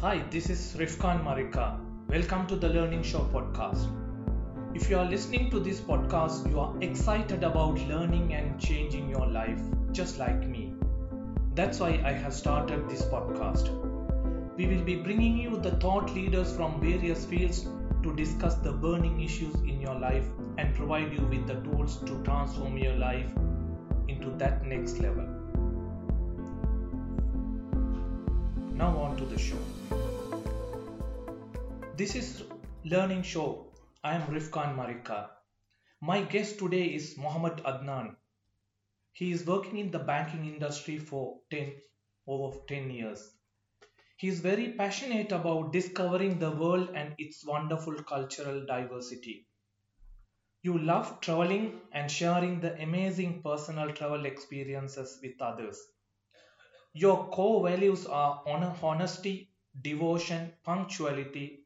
Hi, this is Rifkan Marika. Welcome to the Learning Show podcast. If you are listening to this podcast, you are excited about learning and changing your life, just like me. That's why I have started this podcast. We will be bringing you the thought leaders from various fields to discuss the burning issues in your life and provide you with the tools to transform your life into that next level. Now on to the show. This is Learning Show. I am Rifkan Marika. My guest today is Muhammad Adnan. He is working in the banking industry for 10 over 10 years. He is very passionate about discovering the world and its wonderful cultural diversity. You love traveling and sharing the amazing personal travel experiences with others. Your core values are honesty, devotion, punctuality,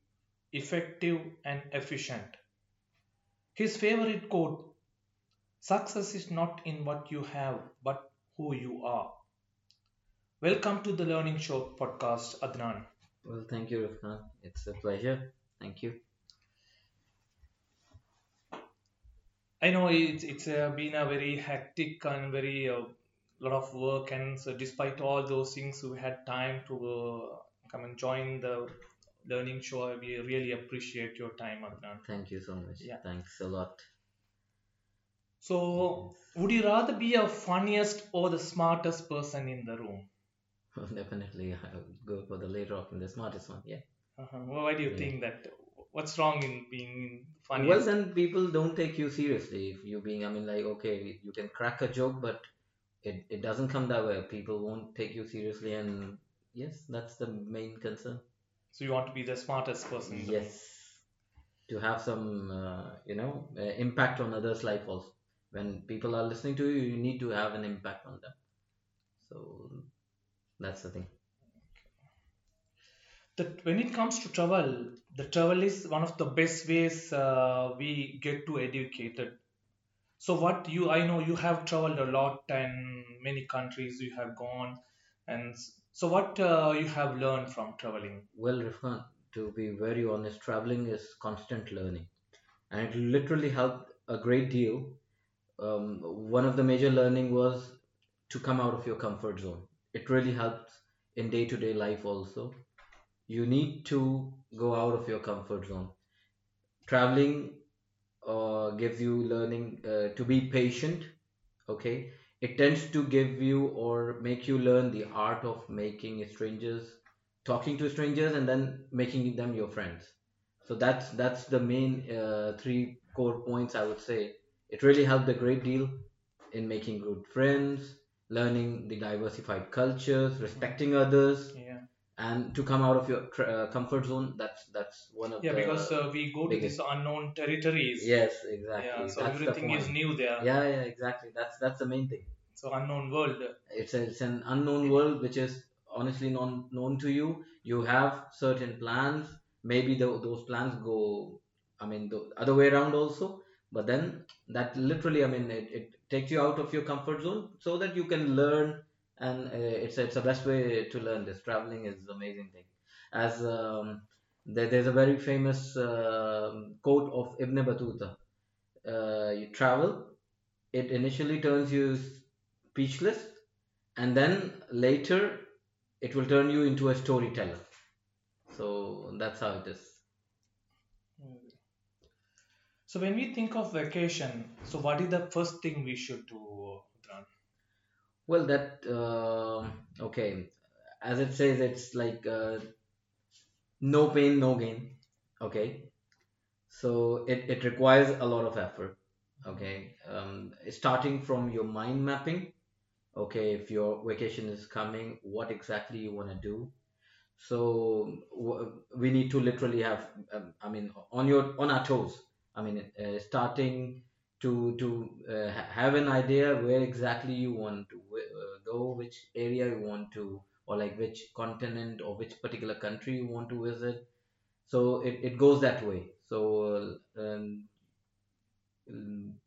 effective, and efficient. His favorite quote Success is not in what you have, but who you are. Welcome to the Learning Show podcast, Adnan. Well, thank you, Rifkan. It's a pleasure. Thank you. I know it's it's uh, been a very hectic and very uh, lot of work, and so despite all those things, we had time to uh, come and join the learning show. We really appreciate your time, Adnan. Thank you so much. Yeah. Thanks a lot. So, would you rather be a funniest or the smartest person in the room? Definitely, I would go for the later option, the smartest one. Yeah. Uh-huh. Why do you Yeah. think that? What's wrong in being Well, funniest? then people don't take you seriously if you being. I mean, like, okay, you can crack a joke, but it it doesn't come that way. People won't take you seriously, and yes, that's the main concern. So you want to be the smartest person in the? Yes, to have some, uh, you know, uh, impact on others' life also. When people are listening to you, you need to have an impact on them. So that's the thing. that when it comes to travel, the travel is one of the best ways uh, we get to educated. So what you I know you have traveled a lot and many countries you have gone, and so what uh, you have learned from traveling. Well, Rifkan, to be very honest, traveling is constant learning, and it literally helped a great deal. Um, one of the major learning was to come out of your comfort zone. It really helps in day-to-day life also. You need to go out of your comfort zone. Traveling uh, gives you learning uh, to be patient. Okay, it tends to give you or make you learn the art of making strangers talking to strangers and then making them your friends. So that's that's the main uh, three core points i would say. It really helped a great deal in making good friends learning the diversified cultures respecting others Yeah, and to come out of your uh, comfort zone that's that's one of yeah, the because uh, we go to these unknown territories. yes exactly. Yeah, so that's everything is new there. yeah yeah exactly. That's that's the main thing. So unknown world. it's a, it's an unknown world which is honestly non known to you. You have certain plans. Maybe the, those plans go i mean the other way around also. But then that literally i mean it, it takes you out of your comfort zone so that you can learn and uh, it's it's the best way to learn this. Traveling is amazing thing. As um, there, there's a very famous um quote of ibn battuta. Uh, you travel it initially turns you speechless and then later it will turn you into a storyteller. So that's how it is. So when we think of vacation, so what is the first thing we should do? Well that uh, okay. As it says it's like uh, no pain no gain okay? So it, it requires a lot of effort okay? Um, starting from your mind mapping okay? If your vacation is coming what exactly you want to do? So we need to literally have um, i mean on your on our toes. I mean uh, starting to to uh, have an idea where exactly you want to go which area you want to or like which continent or which particular country you want to visit. So it, it goes that way. So uh, um,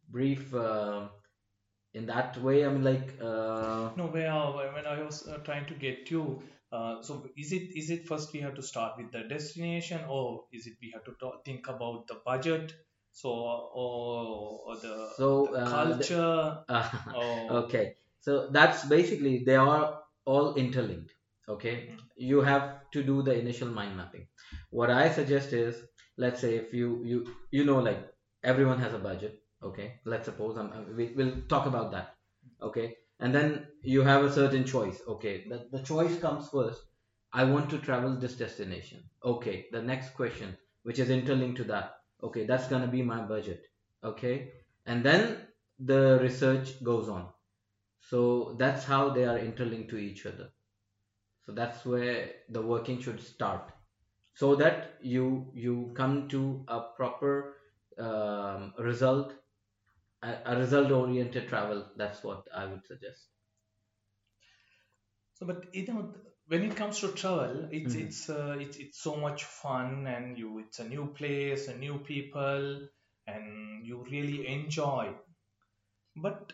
brief uh, in that way i mean like uh, No, where uh, when I was uh, trying to get you, uh, so is it is it first we have to start with the destination, or is it we have to talk, think about the budget, so or, or the, so the uh, the- culture, uh, or okay so that's basically they are all interlinked okay? You have to do the initial mind mapping. What i suggest is let's say if you you you know like everyone has a budget okay? Let's suppose I'm, I'm- we, we'll talk about that okay? And then you have a certain choice okay? The, the choice comes first. I want to travel this destination okay? The next question which is interlinked to that okay? That's going to be my budget okay? And then the research goes on so that's how they are interlinked to each other so that's where the working should start so that you you come to a proper um, result a, a result oriented travel that's what i would suggest so but you know when it comes to travel, it's Mhm. it's uh, it's it's so much fun, and you it's a new place, a new people, and you really enjoy. But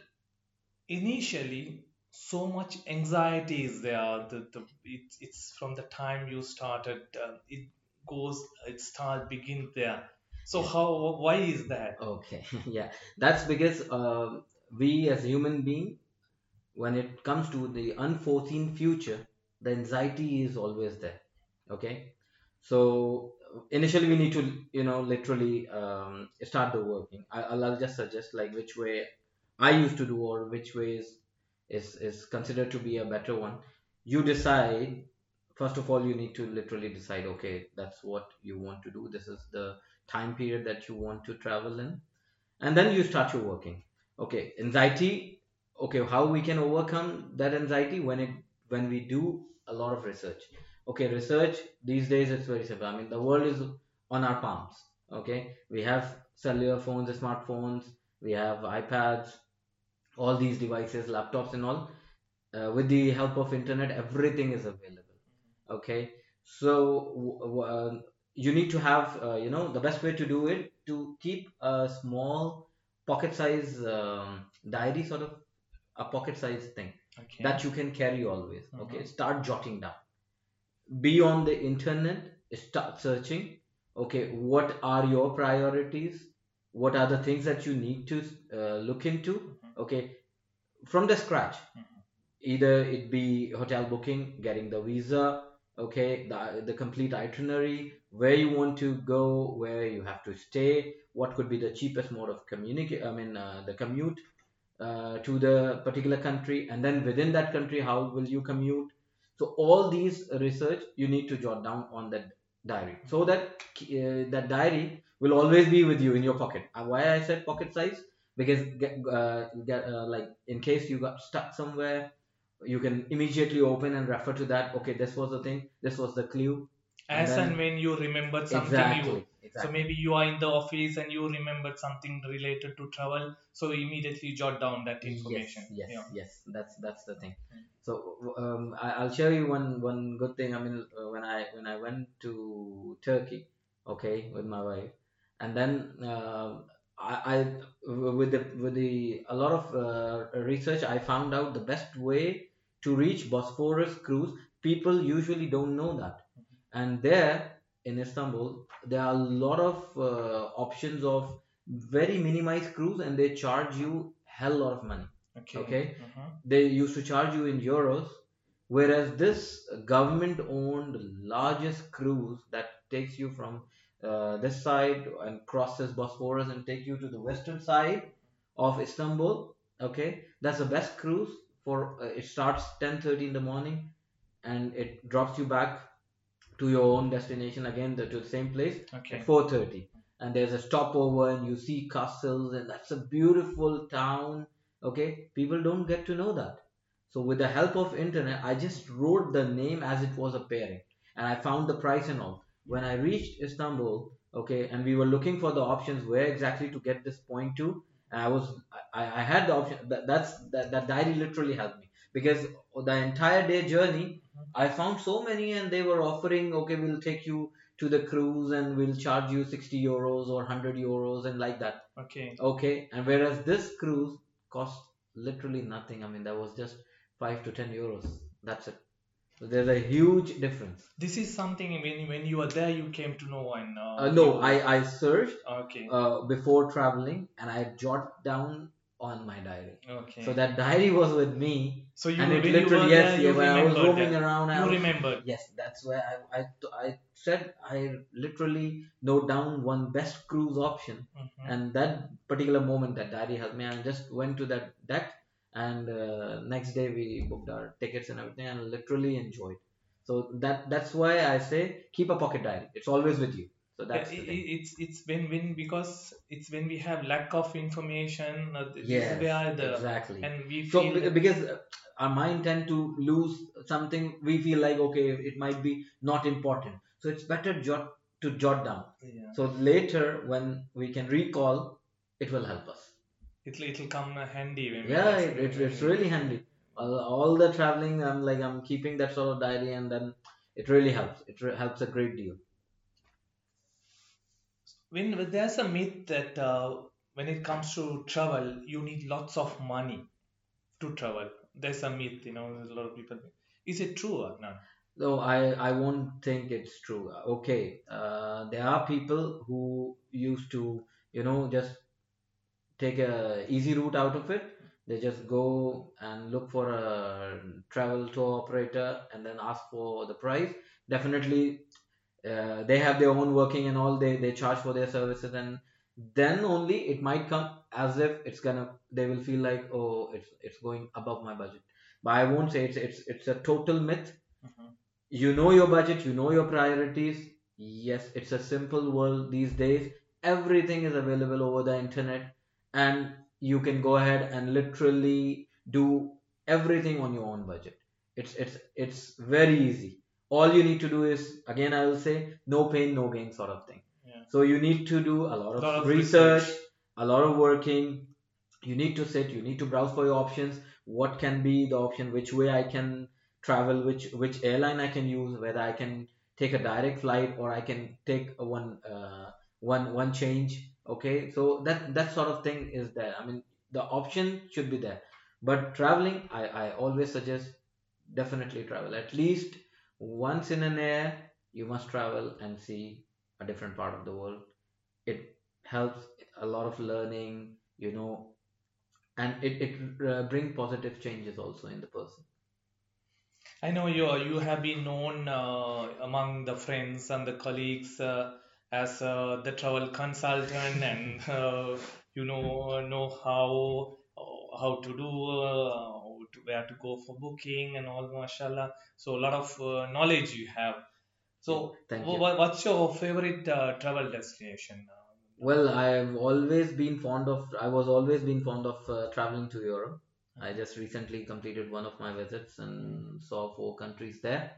initially so much anxiety is there the, the it's, it's from the time you started uh, it goes it start begin there. So Yeah. how why is that? Okay yeah that's because uh, we as human being when it comes to the unforeseen future the anxiety is always there okay? So initially we need to you know literally um, start the working. I, I'll, I'll just suggest like which way i used to do or which way is is, is considered to be a better one. You decide. First of all you need to literally decide okay that's what you want to do. This is the time period that you want to travel in. And then you start your working. Okay anxiety. Okay how we can overcome that anxiety when it when we do a lot of research. Okay research these days it's very simple. I mean the world is on our palms. Okay we have cellular phones smartphones we have ipads all these devices laptops and all uh, with the help of internet everything is available. Okay? So uh, you need to have uh, you know the best way to do it to keep a small pocket size um, diary sort of a pocket size thing okay. that you can carry always. Okay? Mhm. start jotting down. Be on the internet start searching. Okay? What are your priorities? What are the things that you need to uh, look into. Okay from the scratch. Mhm. either it be hotel booking getting the visa okay the, the complete itinerary where you want to go where you have to stay what could be the cheapest mode of communicate i mean uh, the commute uh, to the particular country and then within that country how will you commute? So all these research you need to jot down on that diary. So that uh, that diary will always be with you in your pocket. Uh, why i said pocket size because get, uh, get, uh, like in case you got stuck somewhere you can immediately open and refer to that okay this was the thing this was the clue as then- and when you remembered something exactly you exactly so maybe you are in the office and you remembered something related to travel so immediately jot down that information Yes, yes, yeah. yes. That's that's the thing. Mm. So um, I, I'll show you one one good thing. I mean, uh, when I when I went to Turkey, okay, with my wife, and then uh, I, I with the with the a lot of uh, research, I found out the best way to reach Bosphorus cruise. People usually don't know that, and there in Istanbul, there are a lot of uh, options of very minimized cruise, and they charge you hell lot of money okay Okay. Mhm. they used to charge you in euros whereas this government owned largest cruise that takes you from uh, this side and crosses bosphorus and take you to the western side of istanbul okay? That's the best cruise for uh, it starts 10:30 in the morning and it drops you back to your own destination again the, to the same place okay. at 4.30 and there's a stopover and you see castles and that's a beautiful town okay? People don't get to know that. So with the help of internet i just wrote the name as it was appearing and i found the price and all when i reached istanbul okay and we were looking for the options where exactly to get this point to and i was i, I had the option that, that's that, that diary literally helped me because the entire day journey i found so many and they were offering okay we'll take you to the cruise and we'll charge you 60 euros or 100 euros and like that okay okay and whereas this cruise cost literally nothing. I mean, that was just five to ten euros. That's it. So there's a huge difference. This is something when when you were there you came to know and uh, Uh, no, I I searched okay uh, before traveling and I jot down on my diary. okay So that diary was with me, so you and it when you literally yes, there yeah, you when I was roaming that. around, I you remembered yes, that's where I, I I said I literally note down one best cruise option, Mhm. and that particular moment that diary helped me. I just went to that deck, and uh, next day we booked our tickets and everything, and literally enjoyed. So that that's why I say keep a pocket diary. It's always with you. So Yeah, that's the thing. i- it's it's when when because it's when we have lack of information uh, Yes, the exactly. and we So feel be- that- because uh, our mind tend to lose something, we feel like okay, it might be not important. So it's better jot to jot down. yeah, So later when we can recall, it will help us. It'll it'll come handy when Yeah, it, it's it's really handy. All, all the traveling, I'm like I'm keeping that sort of diary, and then it really helps. It re- helps a great deal. when when there's a myth that uh, when it comes to travel you need lots of money to travel there's a myth you know there's a lot of people is it true or not No, I I won't think it's true. Okay, uh, there are people who used to, you know, just take a easy route out of it. They just go and look for a travel tour operator and then ask for the price. Definitely, uh, they have their own working and all. They they charge for their services and then only it might come as if it's gonna. They will feel like oh it's it's going above my budget. But I won't say it's it's it's a total myth Mhm. you know your budget you know your priorities yes it's a simple world these days everything is available over the internet and you can go ahead and literally do everything on your own budget. It's it's it's very easy. All you need to do is again i will say no pain no gain sort of thing. Yeah. so you need to do a lot of, a Lot of research, research. a lot of working. You need to sit you need to browse for your options. What can be the option? Which way i can travel? Which which airline i can use? Whether i can take a direct flight or i can take a one uh, one one change okay so that that sort of thing is there. I mean the option should be there. But traveling i i always suggest definitely travel. At least once in an year you must travel and see a different part of the world. It helps a lot of learning you know and it, it uh, bring positive changes also in the person. I know you you have been known uh, among the friends and the colleagues uh, as uh, the travel consultant and uh, you know know how how to do uh, to, where to go for booking and all mashallah so a lot of uh, knowledge you have so Thank you. what's your favorite uh, travel destination Well, I've always been fond of. I was always been fond of uh, traveling to Europe. I just recently completed one of my visits and saw four countries there.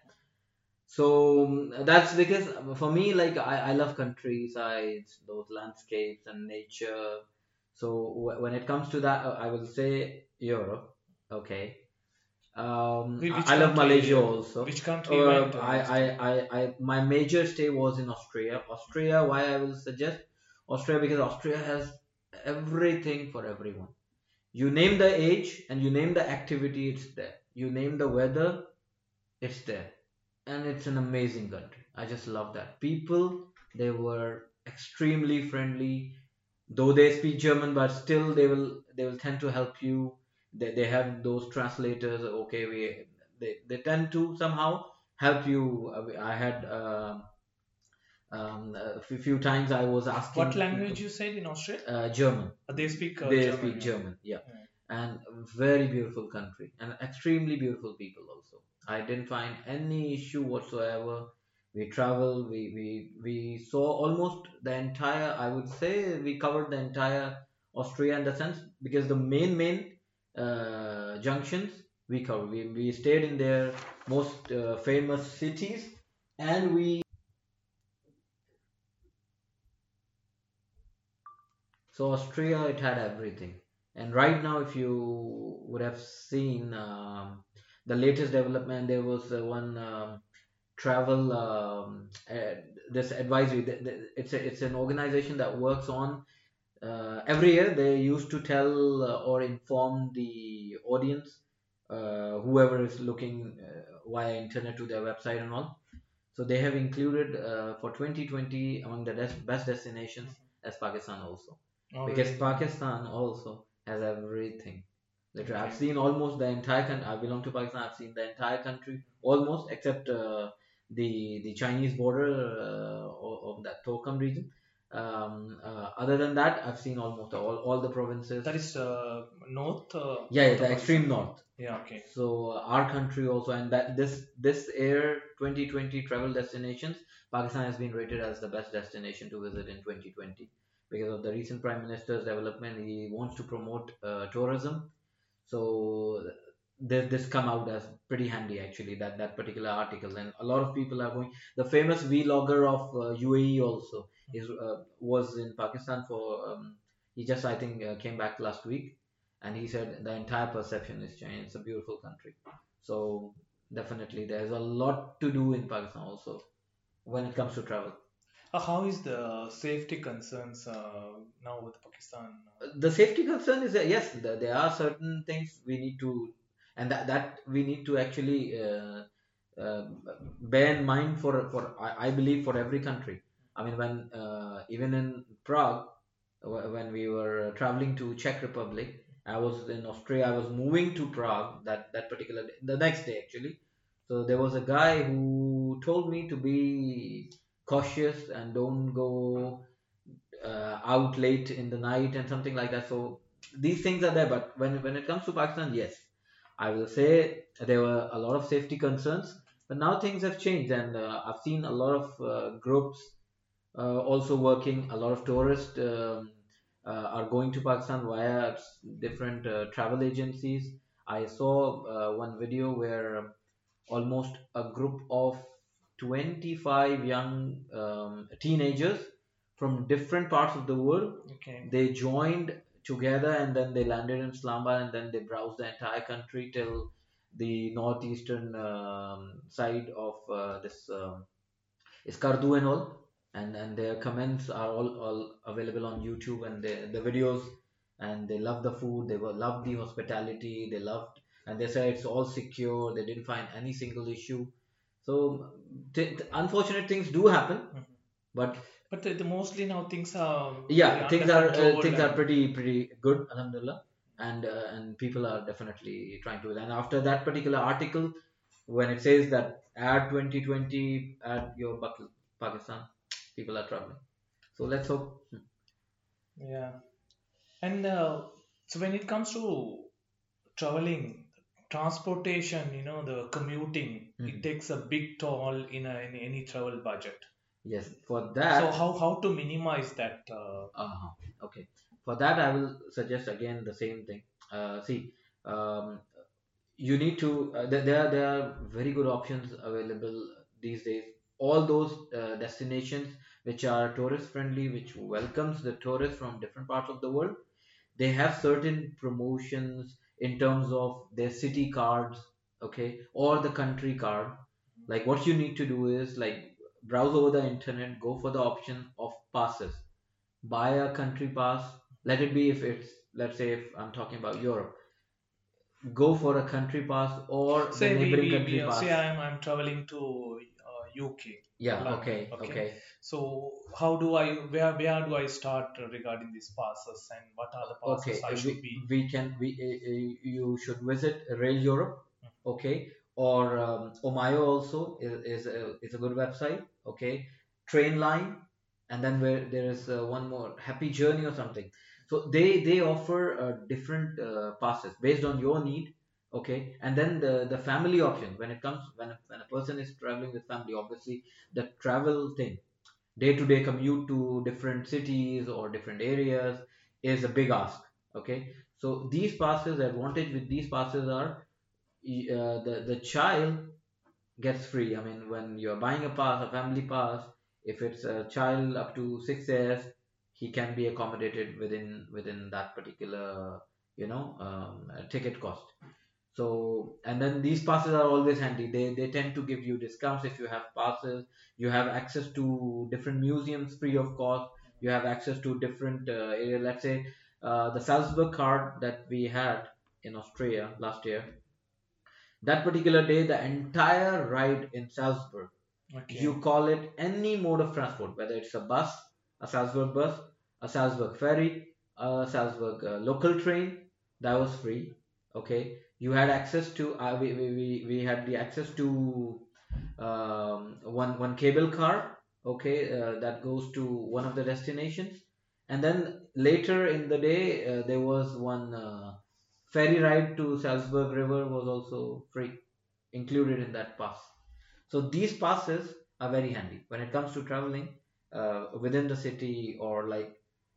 So um, that's because for me, like I, I love countrysides, those landscapes and nature. So w- when it comes to that, uh, I will say Europe. Okay. Um, which I love country- Malaysia also. which country Uh, I, I, I, I, my major stay was in Austria. Austria, why I will suggest Austria because Austria has everything for everyone. You name the age and you name the activity, it's there. You name the weather, it's there. And it's an amazing country. I just love that. People, they were extremely friendly. Though they speak German, but still they will they will tend to help you. They, they have those translators. Okay, we they, they tend to somehow help you. Uh, I had um, um, a few times I was asking what language you said in Austria uh, German. they speak uh, they German, speak yeah. German, yeah. Yeah. And very beautiful country and extremely beautiful people also. I didn't find any issue whatsoever. We traveled, we, we, we saw almost the entire, I would say we covered the entire Austria in the sense because the main, main uh, junctions we covered. We, we stayed in their most uh, famous cities and we So Austria, it had everything. And right now, if you would have seen um, the latest development, there was uh, one um, travel um, uh, this advisory. It's a, it's an organization that works on uh, every year they used to tell uh, or inform the audience, uh, whoever is looking uh, via internet to their website and all. So they have included uh, for 2020 among the des- best destinations as Pakistan also, Oh, because really? Pakistan also has everything. Literally, I've seen almost the entire country. I belong to Pakistan. I've seen the entire country almost, except uh, the the Chinese border uh, of, of that Torkham region. Um, uh, other than that, I've seen almost all, all the provinces. That is uh, north. Uh, yeah, yeah, the extreme north. Yeah. Okay. So uh, our country also, and that this this year 2020 travel destinations, Pakistan has been rated as the best destination to visit in 2020 because of the recent prime minister's development. He wants to promote uh, tourism, so this this come out as pretty handy actually that that particular article, and a lot of people are going. The famous vlogger of uh, UAE also is uh, was in Pakistan for um, he just I think uh, came back last week and he said the entire perception is changed. It's a beautiful country. So definitely there's a lot to do in Pakistan also when it comes to travel. Uh, how is the safety concerns uh, now with Pakistan? The safety concern is yes, the- there are certain things we need to, and that, that we need to actually uh, bear in mind for for I, I believe for every country. I mean when even in Prague, when we were traveling to Czech Republic, I was in Austria. I was moving to Prague that that particular day, the next day actually. So there was a guy who told me to be cautious and don't go uh, out late in the night and something like that. So these things are there, but when when it comes to Pakistan, yes, I will say there were a lot of safety concerns, but now things have changed, and uh, I've seen a lot of uh, groups uh, also working. A lot of tourists um, uh, are going to Pakistan via different uh, travel agencies. I saw one video where almost a group of 25 young um, teenagers from different parts of the world. Okay. they joined together and then they landed in Islamabad and then they browsed the entire country till the northeastern um, side of uh, this um, Iskardu and all. And and their comments are all, all available on YouTube and the the videos. And they love the food. They were loved the hospitality. They loved and they said it's all secure. They didn't find any single issue so t- unfortunate things do happen Mhm. but But the, the mostly now things are yeah things are uh, things are pretty pretty good alhamdulillah and uh, and people are definitely trying to and after that particular article when it says that add 2020 add your buckle pakistan people are traveling so let's hope Yeah. And uh, so when it comes to traveling, transportation, you know, the commuting, Mhm. it takes a big toll in, a, in any travel budget. yes for that So how, how to minimize that? Uh, uh-huh. okay for that i will suggest again the same thing uh, see um, you need to uh, there, there are there are very good options available these days all those uh, destinations which are tourist friendly which welcomes the tourists from different parts of the world they have certain promotions in terms of their city cards okay or the country card. Like what you need to do is like browse over the internet go for the option of passes. Buy a country pass. Let it be if it's let's say if i'm talking about europe. Go for a country pass or the say we, neighboring we, country we pass. say I'm, I'm traveling to uh, UK. Yeah okay okay. okay. So how do I where where do I start regarding these passes and what are the passes okay I should we, be? we can we uh, you should visit rail europe okay? Or um, Omio also is, is a, is a good website okay? Trainline and then where there is uh, one more happy journey or something. So they they offer uh, different uh, passes based on your need okay? And then the the family option. When it comes when a, when a person is traveling with family obviously the travel thing day to day commute to different cities or different areas is a big ask. Okay? So these passes the advantage with these passes are uh, the the child gets free. I mean when you're buying a pass a family pass if it's a child up to 6 years he can be accommodated within within that particular you know um, ticket cost so and then these passes are always handy they they tend to give you discounts if you have passes you have access to different museums free of cost You have access to different uh, area. Let's say uh, the Salzburg card that we had in Austria last year. That particular day, the entire ride in Salzburg, Okay. you call it any mode of transport, whether it's a bus, a Salzburg bus, a Salzburg ferry, a Salzburg uh, local train, that was free. Okay, you had access to uh, we, we, we, had the access to um, one one cable car. Okay, uh, that goes to one of the destinations, and then later in the day uh, there was one uh, ferry ride to Salzburg River was also free, included in that pass. So these passes are very handy when it comes to traveling uh, within the city or like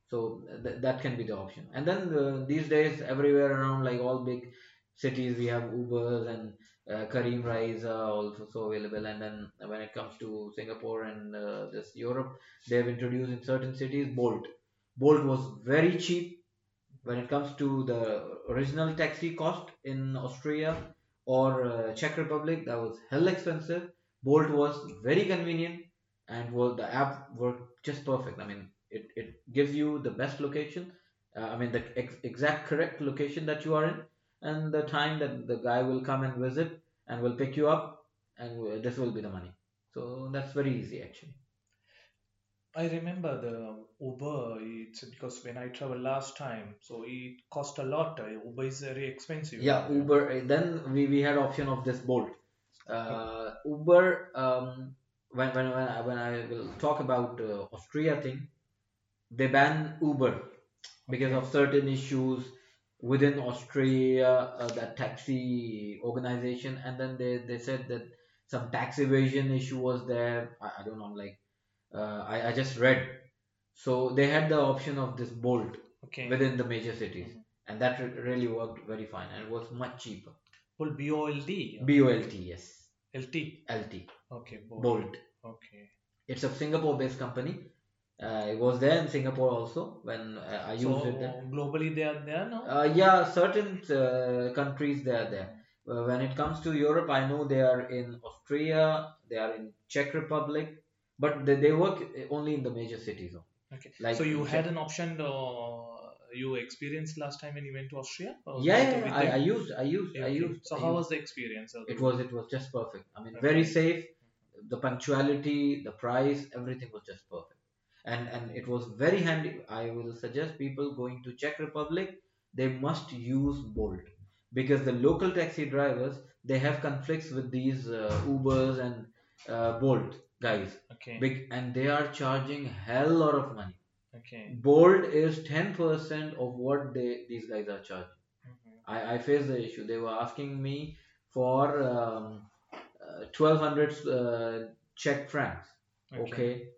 so th- that can be the option. And then uh, these days everywhere around like all big cities we have Ubers and uh, Careem rides are also so available. And then when it comes to Singapore and uh, this Europe, they have introduced in certain cities Bolt. Bolt was very cheap when it comes to the original taxi cost in Austria or uh, Czech Republic. That was hell expensive. Bolt was very convenient and was the app worked just perfect. I mean, it, it gives you the best location. Uh, I mean, the ex- exact correct location that you are in, and the time that the guy will come and visit and will pick you up, and this will be the money. So that's very easy actually. I remember the Uber. It's because when I traveled last time, so it cost a lot. Uh, Uber is very expensive. Yeah, Uber. uh, Then we, we had option of this Bolt. Uh, Uber. Um, when when when I, when I will talk about uh, Austria thing, they ban Uber because of certain issues within Austria, uh, that taxi organization, and then they, they said that some tax evasion issue was there. I, I don't know, like uh, I, I just read. So they had the option of this Bolt Okay. within the major cities, and that re- really worked very fine, and it was much cheaper. Well, B O L D. B O L T, yes, L T. LT, Okay. Bolt. Bolt. Okay. It's a Singapore-based company. Uh, it was there in Singapore also when uh, I used So it there. globally they are there now. Uh, yeah, certain uh, countries they are there. Uh, when it comes to Europe, I know they are in Austria, they are in Czech Republic, but they, they work only in the major cities. Okay. Like so you had Czech- an option. Uh, you experienced last time when you went to Austria. Yeah, yeah, I? I used, I used, I Okay. used. So I how used. was the experience? the- It was, it was just perfect. I mean, Okay. very safe. The punctuality, the price, everything was just perfect. And and it was very handy. I will suggest people going to Czech Republic, they must use Bolt because the local taxi drivers they have conflicts with these uh, Ubers and uh, Bolt guys. Okay. Big and they are charging hell lot of money. Okay. Bolt is ten percent of what they these guys are charging. Mhm. I, I faced the issue. They were asking me for um, uh, 1200 uh, Czech francs. Okay.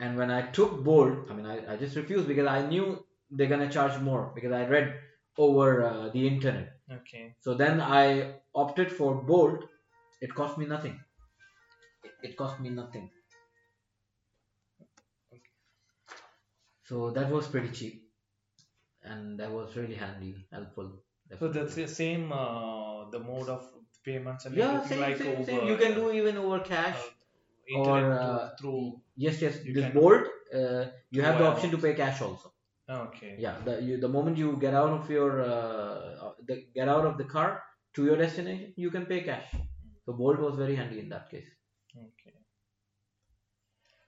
And when I took Bolt, I mean, I, I just refused because I knew they're to charge more because I read over uh, the internet. Okay. So then I opted for Bolt. It cost me nothing. It, it cost me nothing. So that was pretty cheap. And that was really handy, helpful. So that's the same. Uh, the mode of payments and yeah, same, like same, over, same. You can do even over cash. uh, or to- uh, through. Yes yes you this can- bolt uh, you have the Wow. option to pay cash also Okay. yeah the you, the moment you get out of your uh, uh, the, get out of the car to your destination you can pay cash so bolt was very handy in that case Okay.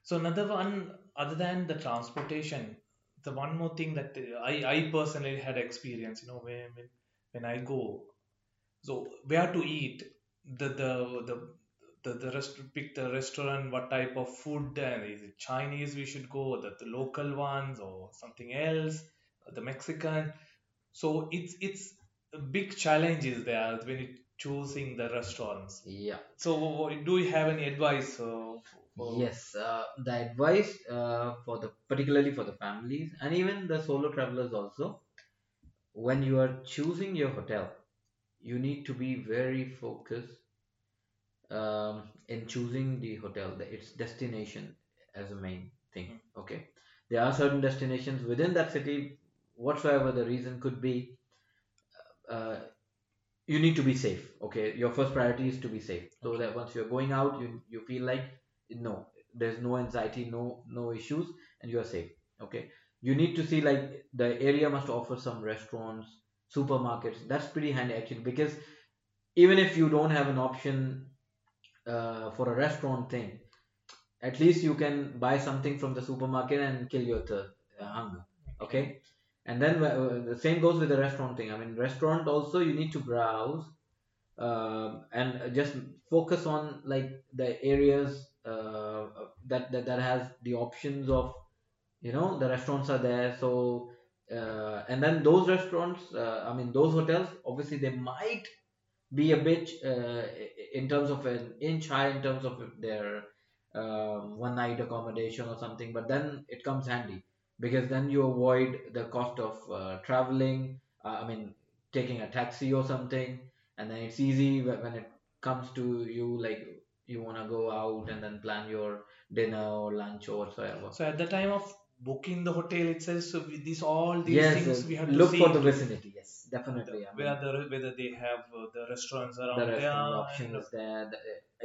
So another one, other than the transportation, the one more thing that uh, I, I personally had experience, you know, when when, when I go, so where to eat, the the the the, the rest pick the restaurant, what type of food, and is it Chinese we should go, the, the local ones or something else, the Mexican. So it's it's a big challenges there when you choosing the restaurants. yeah So, do you have any advice? Uh, for, yes uh, the advice uh, for the particularly for the families and even the solo travelers also when you are choosing your hotel you need to be very focused um, in choosing the hotel the, its destination as a main thing okay? There are certain destinations within that city whatsoever the reason could be uh, you need to be safe okay? Your first priority is to be safe. So that once you're going out you you feel like no there's no anxiety no no issues and you are safe Okay, you need to see like the area must offer some restaurants, supermarkets. That's pretty handy actually because even if you don't have an option uh, for a restaurant thing, at least you can buy something from the supermarket and kill your thirst, uh, hunger. Okay, and then uh, the same goes with the restaurant thing. I mean, restaurant also you need to browse um, and just focus on like the areas uh, that, that that has the options of you know the restaurants are there so uh, and then those restaurants uh, i mean those hotels obviously they might be a bit uh, in terms of an inch high in terms of their um, one night accommodation or something but then it comes handy. Because then you avoid the cost of uh, traveling uh, i mean taking a taxi or something and then it's easy when it comes to you like you want to go out and then plan your dinner or lunch or whatsoever. So at the time of booking the hotel itself, so with these all these yes things we have to look see for the vicinity definitely I mean, where the whether they have uh, the restaurants around the there restaurant option and is there the,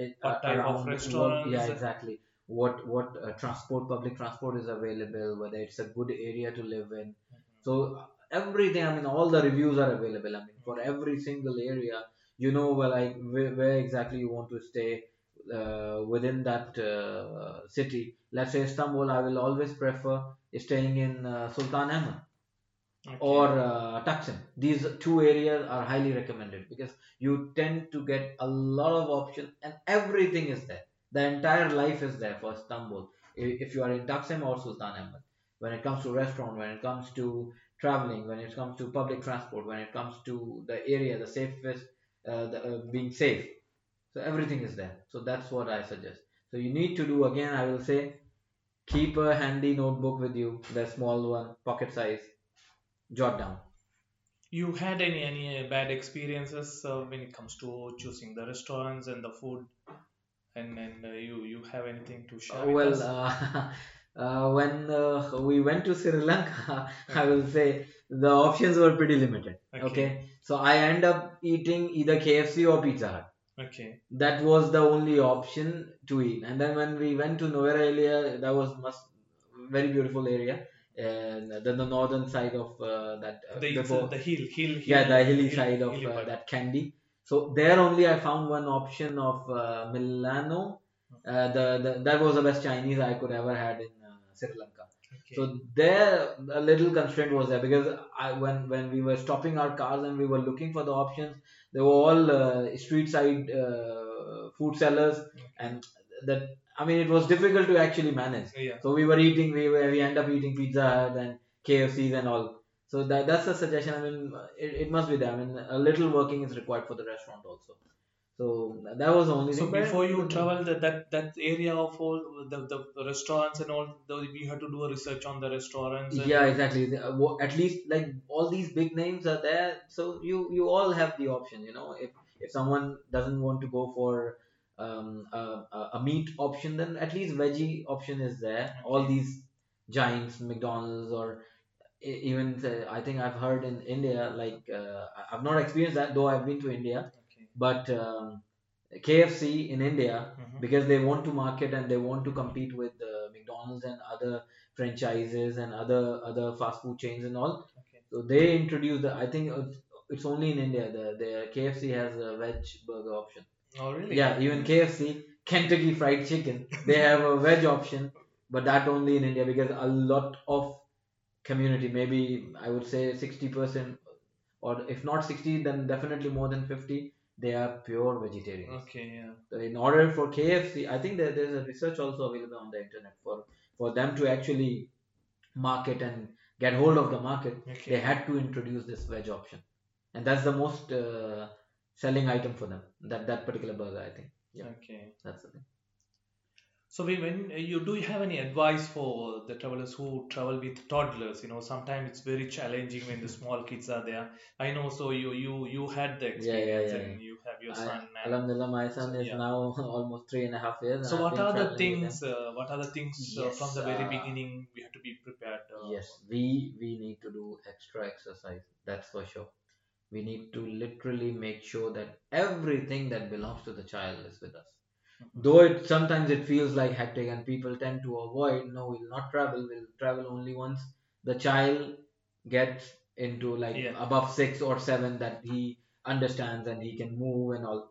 it, what uh, type of what, restaurants yeah exactly. What what uh, transport public transport is available whether it's a good area to live in. So uh, everything i mean all the reviews are available i mean for every single area. You know where like where, where exactly you want to stay uh, within that uh, city. Let's say istanbul i will always prefer staying in uh, sultan ahmed Okay. or uh, Taksim. These two areas are highly recommended because you tend to get a lot of options and everything is there. The entire life is there for Istanbul. If you are in Taksim or Sultan Ahmed, when it comes to restaurant, when it comes to traveling, when it comes to public transport, when it comes to the area, the safest, uh, the, uh, being safe. So everything is there. So that's what I suggest. So you need to do again. I will say, keep a handy notebook with you, the small one, pocket size. Jot down. you had any any bad experiences uh, when it comes to choosing the restaurants and the food and and uh, you you have anything to share with well, us? uh, uh, when uh, we went to Sri Lanka, I will say the options were pretty limited. Okay. Okay. so I end up eating either KFC or Pizza Hut. okay That was the only option to eat. And then when we went to Nuwara Eliya, that was must very beautiful area, and then the northern side of uh, that uh, the the hill hill, hill yeah the hilly hill- side of hilly uh, that Kandy. So there only i found one option of uh, milano. Uh, the, the that was the best chinese i could ever had in uh, sri lanka. Okay. so there a little constraint was there because i when when we were stopping our cars and we were looking for the options they were all uh, street side uh, food sellers and that i mean it was difficult to actually manage yeah so we were eating, we were, we end up eating Pizza Hut and KFCs and all. So that that's a suggestion. I mean, it, it must be there. I mean, a little working is required for the restaurant also. So that was the only so thing. but- before you travel that that that area of all the, the, restaurants and all the, you have to do a research on the restaurants Yeah, exactly. Uh, At least like all these big names are there, so you you all have the option. You know, if if someone doesn't want to go for um, a, a- meat option, then at least veggie option is there. All these giants, McDonald's or even uh, I think I've heard in India, like uh, I've not experienced that though I've been to India, okay but um, KFC in India Mhm. because they want to market and they want to compete with uh, McDonald's and other franchises and other other fast food chains and all. okay So they introduced the I think it's it's only in India the the KFC has a veg burger option. Oh really Yeah, even KFC Kentucky Fried Chicken they have a veg option, but that only in India because a lot of community maybe I would say sixty percent or if not sixty then definitely more than fifty they are pure vegetarians. okay yeah So in order for KFC, I think that there's a research also available on the internet for for them to actually market and get hold of the market. okay They had to introduce this veg option, and that's the most uh, selling item for them. That that particular burger, I think. Yeah, okay that's the thing. So we, when uh, you do you have any advice for the travelers who travel with toddlers? You know, sometimes it's very challenging when the small kids are there. I know. So you you you had the Yeah, yeah, experience yeah, and you have your I- son. and- Alhamdulillah, my son is Yeah. now almost three and a half years. so what are the traveling with him. things? Uh, what are the things uh, from the very uh, beginning we have to be prepared? Uh, yes we we need to do extra exercise that's for sure we need to literally make sure that everything that belongs to the child is with us though it sometimes it feels like hectic and people tend to avoid no we'll not travel we'll travel only once the child gets into like Yeah. above six or seven that he understands and he can move and all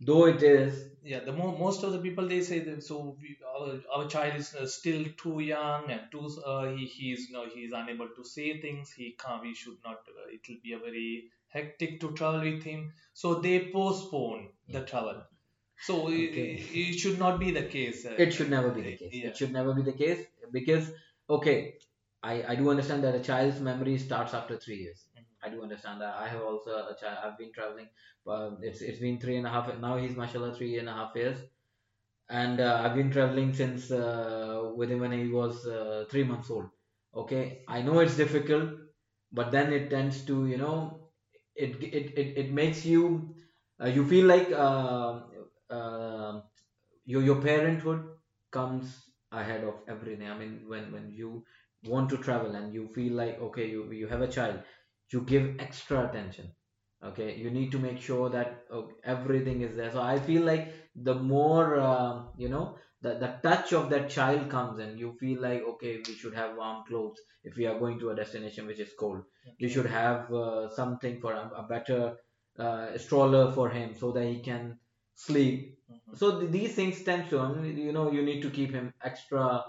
though it is Yeah, the mo most of the people they say that so we, our, our child is uh, still too young and too uh, he he is no he is unable to say things. He can't. We should not. Uh, it will be a very hectic to travel with him. So they postpone the travel. So Okay. i- it should not be the case. Uh, it should never be the case Yeah. it should never be the case because okay i i do understand that a child's memory starts after three years Mhm. i do understand that i have also a child i've been traveling uh, it's it's been three and a half now he's mashallah three and a half years and uh, i've been traveling since uh, with him when he was uh, three months old okay i know it's difficult but then it tends to you know it it it, it makes you uh, you feel like uh, uh, your your parenthood comes ahead of everything. I mean when when you want to travel and you feel like okay you you have a child you give extra attention. Okay? You need to make sure that okay, everything is there. So i feel like the more uh, you know the, the touch of that child comes in you feel like okay we should have warm clothes if we are going to a destination which is cold Okay. should have uh, something for a, a better uh, stroller for him so that he can sleep Mhm. so th- these things tend to you know you need to keep him extra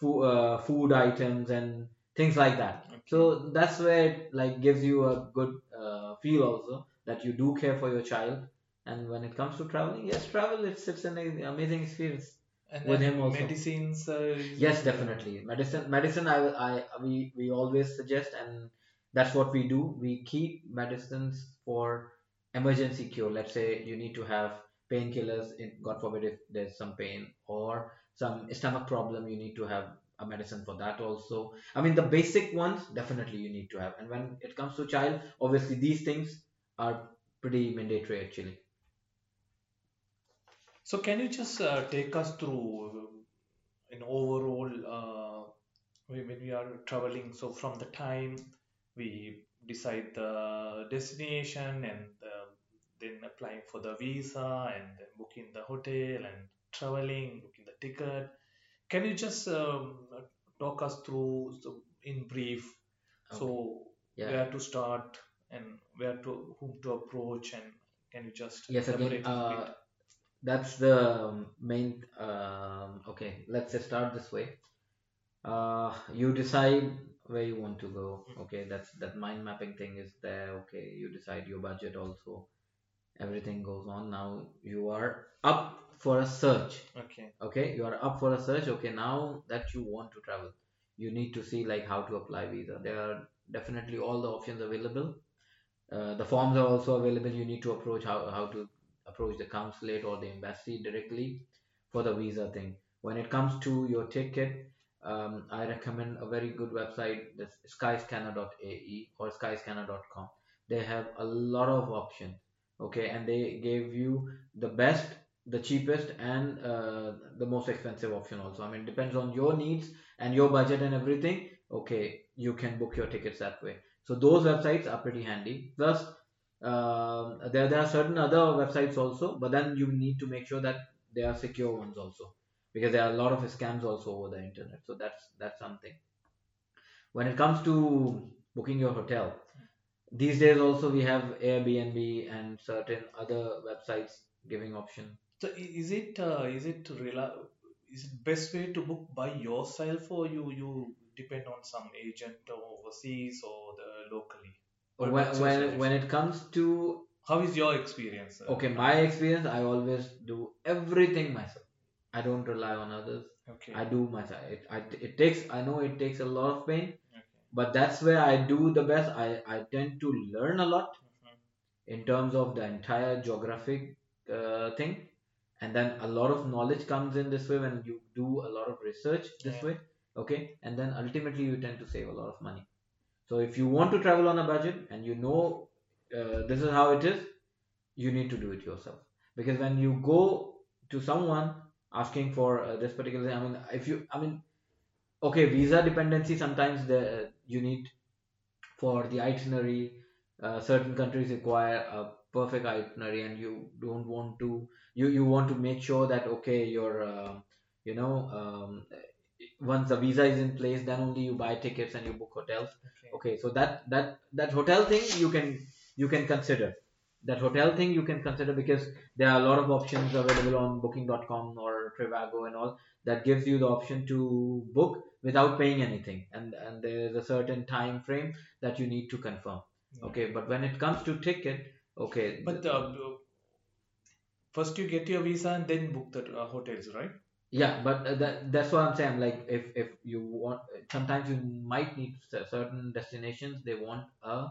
fo- uh, food items and things like that Okay. so that's where it like gives you a good uh, feel also that you do care for your child and when it comes to traveling yes travel it's it's an amazing experience And with him also. medicines. Yes definitely. Medicine medicine I, I we we always suggest and that's what we do. We keep medicines for emergency cure. Let's say you need to have painkillers in god forbid if there's some pain or some stomach problem you need to have a medicine for that also. I mean the basic ones definitely you need to have. And when it comes to child obviously these things are pretty mandatory actually So can you just uh, take us through uh, an overall uh, when we are traveling? So from the time we decide the destination and uh, then applying for the visa and then booking the hotel and traveling, booking the ticket. Can you just um, talk us through so in brief? So yeah where to start and where to whom to approach and can you just yes again elaborate a uh, bit? That's the um, main um, okay let's start this way. Uh, you decide where you want to go. Okay that's that mind mapping thing is there. Okay you decide your budget also. Everything goes on. Now you are up for a search. Okay. okay you are up for a search. Okay now that you want to travel you need to see like how to apply visa. There are definitely all the options available. Uh, the forms are also available. You need to approach how, how to approach the consulate or the embassy directly for the visa thing. When it comes to your ticket um, i recommend a very good website that's skyscanner.ae or skyscanner.com they have a lot of options okay? And they gave you the best the cheapest and uh, the most expensive option also. I mean depends on your needs and your budget and everything okay? You can book your tickets that way. So those websites are pretty handy. Plus um, there, there are certain other websites also but then you need to make sure that they are secure ones also because there are a lot of scams also over the internet. So that's that's something. When it comes to booking your hotel these days also we have airbnb and certain other websites giving option. So is it uh, is it rela- is it best way to book by yourself or you you depend on some agent overseas or the locally? When, when, when it comes to How is your experience? uh, okay my experience i always do everything myself i don't rely on others Okay. i do myself it, I, it takes i know it takes a lot of pain Okay. but that's where i do the best i, I tend to learn a lot Mhm. in terms of the entire geographic uh, thing and then a lot of knowledge comes in this way when you do a lot of research this Yeah. way okay and then ultimately you tend to save a lot of money so if you want to travel on a budget and you know uh, this is how it is you need to do it yourself. Because when you go to someone asking for uh, this particular i mean if you i mean okay visa dependency sometimes the you need for the itinerary uh, certain countries require a perfect itinerary and you don't want to you you want to make sure that okay you're uh, you know um, once the visa is in place then only you buy tickets and you book hotels Okay. okay so that that that hotel thing you can you can consider that hotel thing you can consider because there are a lot of options available on booking.com or trivago and all that gives you the option to book without paying anything and and there is a certain time frame that you need to confirm Yeah. okay but when it comes to ticket okay But uh, first you get your visa and then book the uh, hotels, right? Yeah but that, that's what i'm saying like if if you want sometimes you might need certain destinations they want a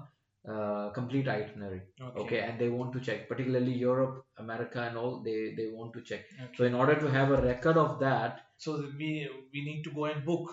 uh, complete itinerary okay. and they want to check particularly europe america and all they they want to check. Okay. so in order to have a record of that So we we need to go and book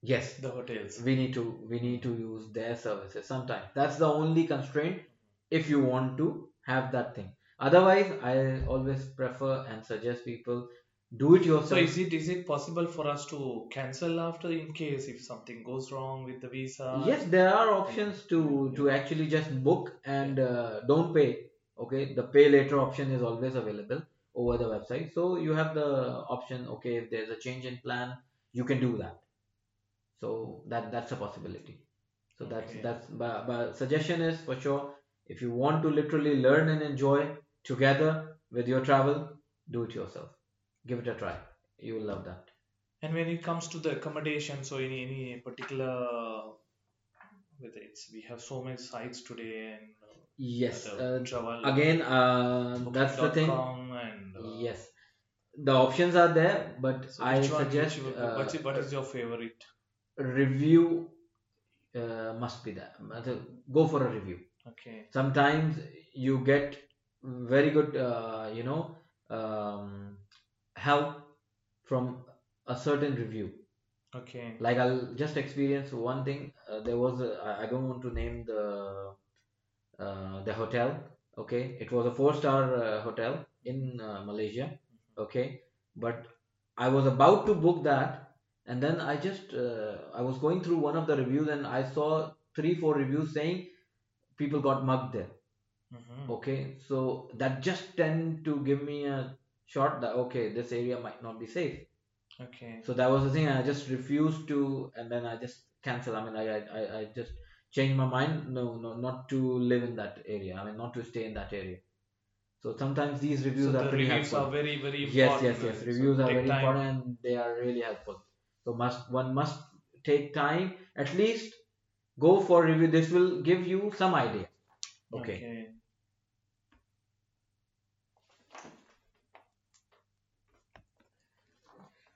yes. the hotels. we need to we need to use their services sometimes. That's the only constraint if you want to have that thing. Otherwise i always prefer and suggest people do it yourself. So is it is it possible for us to cancel after in case if something goes wrong with the visa? yes there are options to to actually just book and uh, don't pay okay? The pay later option is always available over the website. So you have the option okay if there's a change in plan you can do that. So that that's a possibility. So that's Okay. that's but, but suggestion is for sure if you want to literally learn and enjoy together with your travel do it yourself give it a try. You will love that. And when it comes to the accommodation, so any any particular whether it's we have so many sites today and yes uh, travel again uh, that's the thing. and uh, yes. The options are there but so i suggest which, uh, what, is, what is your favorite? review uh, must be there. Go for a review. Okay. sometimes you get very good uh, you know um, help from a certain review. Okay. like i'll just experience one thing. Uh, there was a, I, don't want to name the uh, the hotel okay? It was a four star uh, hotel in uh, malaysia okay? But i was about to book that and then i just uh, i was going through one of the reviews and i saw three four reviews saying people got mugged there. Mhm. okay? So that just tend to give me a shot that okay this area might not be safe Okay. so that was the thing i just refused to and then i just cancel i mean i i, I just changed my mind no no not to live in that area i mean not to stay in that area so sometimes these reviews so are the pretty reviews helpful are very very yes important. yes yes so reviews are very time. important and they are really helpful so must one must take time at least go for review this will give you some idea okay, Okay.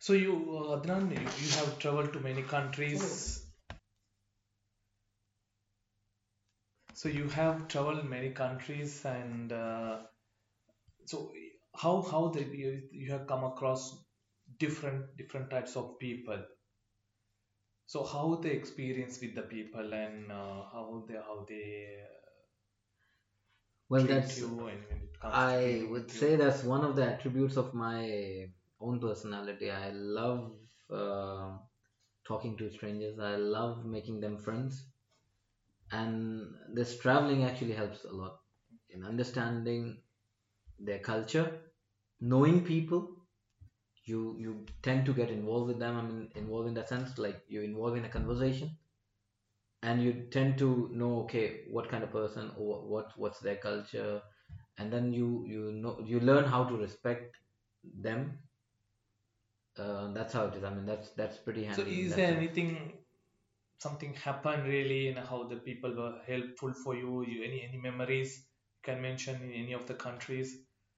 So you, uh, Adnan, you, you have traveled to many countries. So you have traveled many countries, and uh, so how how the, you, you have come across different different types of people. So how the experience with the people and uh, how they how they well treat that's you and when it comes i dealing would say that's one of the attributes of my own personality. I love uh, talking to strangers. I love making them friends. And this traveling actually helps a lot in understanding their culture. Knowing people you you tend to get involved with them. I mean involved in that sense like you involve in a conversation. And you tend to know okay what kind of person or what what's their culture. And then you you know you learn how to respect them uh, that's how it is. I mean that's that's pretty handy. So is there anything something happened really in how the people were helpful for you? You any any memories you can mention in any of the countries?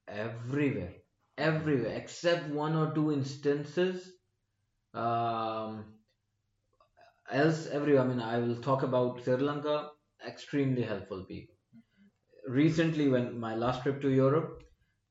everywhere. Everywhere. Except one or two instances. Um else everywhere. I mean i will talk about sri lanka. Extremely helpful people. Recently when my last trip to europe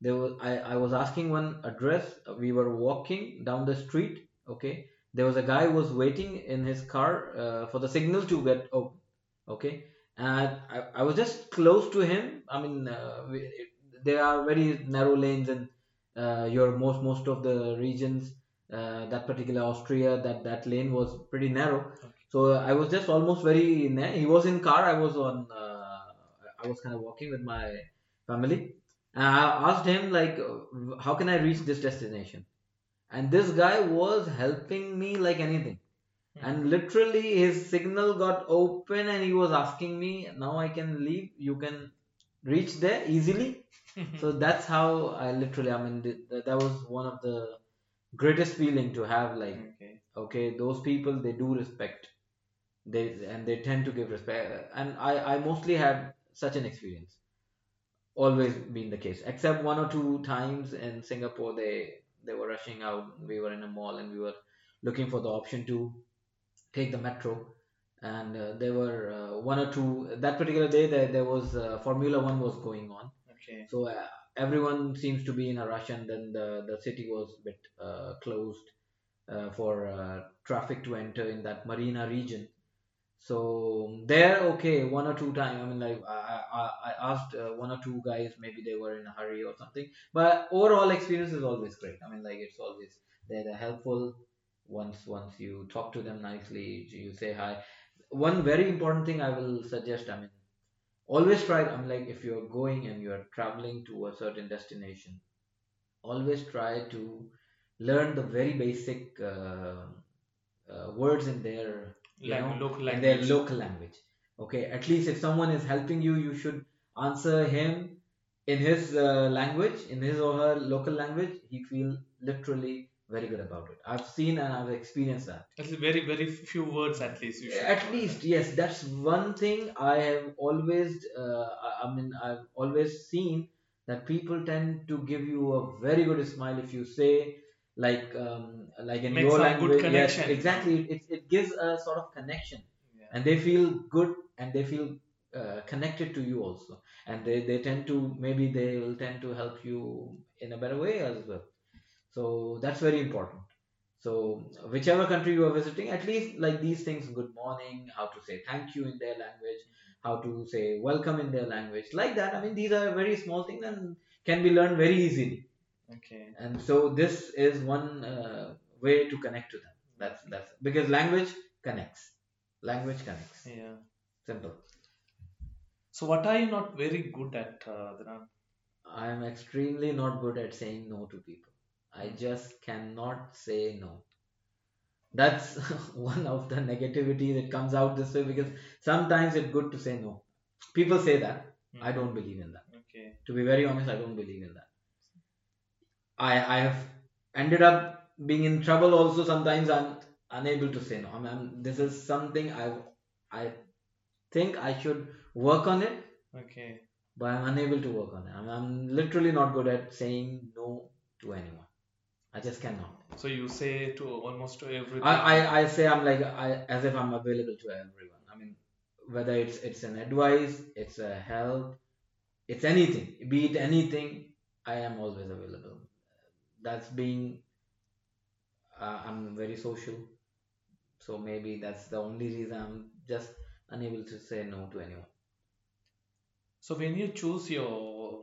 there was I, I was asking one address. We were walking down the street okay? There was a guy who was waiting in his car uh, for the signal to get open okay? And I, I was just close to him. I mean uh, we, it, there are very narrow lanes in uh, your most most of the regions uh, that particular austria that that lane was pretty narrow. So i was just almost very he was in car. I was on uh, i was kind of walking with my family. And I asked him like, how can I reach this destination? And this guy was helping me like anything. Hmm. And literally his signal got open and he was asking me, now I can leave. You can reach there easily. So that's how I literally, I mean, th- th- that was one of the greatest feeling to have like okay. okay those people they do respect they and they tend to give respect and i i mostly had such an experience always been the case except one or two times in singapore they they were rushing out we were in a mall and we were looking for the option to take the metro and uh, there were uh, one or two that particular day there, there was uh, formula one was going on Okay. so uh, everyone seems to be in a rush, and then the, the city was a bit uh, closed uh, for uh, traffic to enter in that marina region. So there, okay, one or two times. I mean, like I, I, I asked uh, one or two guys, maybe they were in a hurry or something. But overall experience is always great. I mean, like it's always they're, they're helpful. Once once you talk to them nicely, you say hi. One very important thing I will suggest. I mean always try i mean like if you're going and you're traveling to a certain destination always try to learn the very basic uh, uh, words in their you know local in their language. local language okay at least if someone is helping you you should answer him in his uh, language in his or her local language he feel literally very good about it i've seen and i've experienced that At least very, very few words at least. You at least yes that's one thing i have always uh, i mean i've always seen that people tend to give you a very good smile if you say like um, like in Make your language yes exactly. It, it gives a sort of connection. Yeah. and they feel good and they feel uh, connected to you also. And they, they tend to maybe they will tend to help you in a better way as well. So that's very important. So whichever country you are visiting at least like these things good morning how to say thank you in their language how to say welcome in their language like that. I mean these are very small things and can be learned very easily Okay. and so this is one uh, way to connect to them. That's that's because language connects. Language connects. Yeah. simple. So what are you not very good at, uh, Adnan? i am extremely not good at saying no to people. I just cannot say no. That's one of the negativity that comes out this way because sometimes it's good to say no. People say that. I don't believe in that. Okay. to be very honest i don't believe in that i i have ended up being in trouble also sometimes i'm unable to say no i mean this is something i i think i should work on it Okay. but i'm unable to work on it i'm, I'm literally not good at saying no to anyone i just cannot So you say to almost to everything. I, I, I say I'm like I as if I'm available to everyone. I mean, whether it's it's an advice, it's a help, it's anything. Be it anything, I am always available. That's being uh, I'm very social, so maybe that's the only reason I'm just unable to say no to anyone. So when you choose your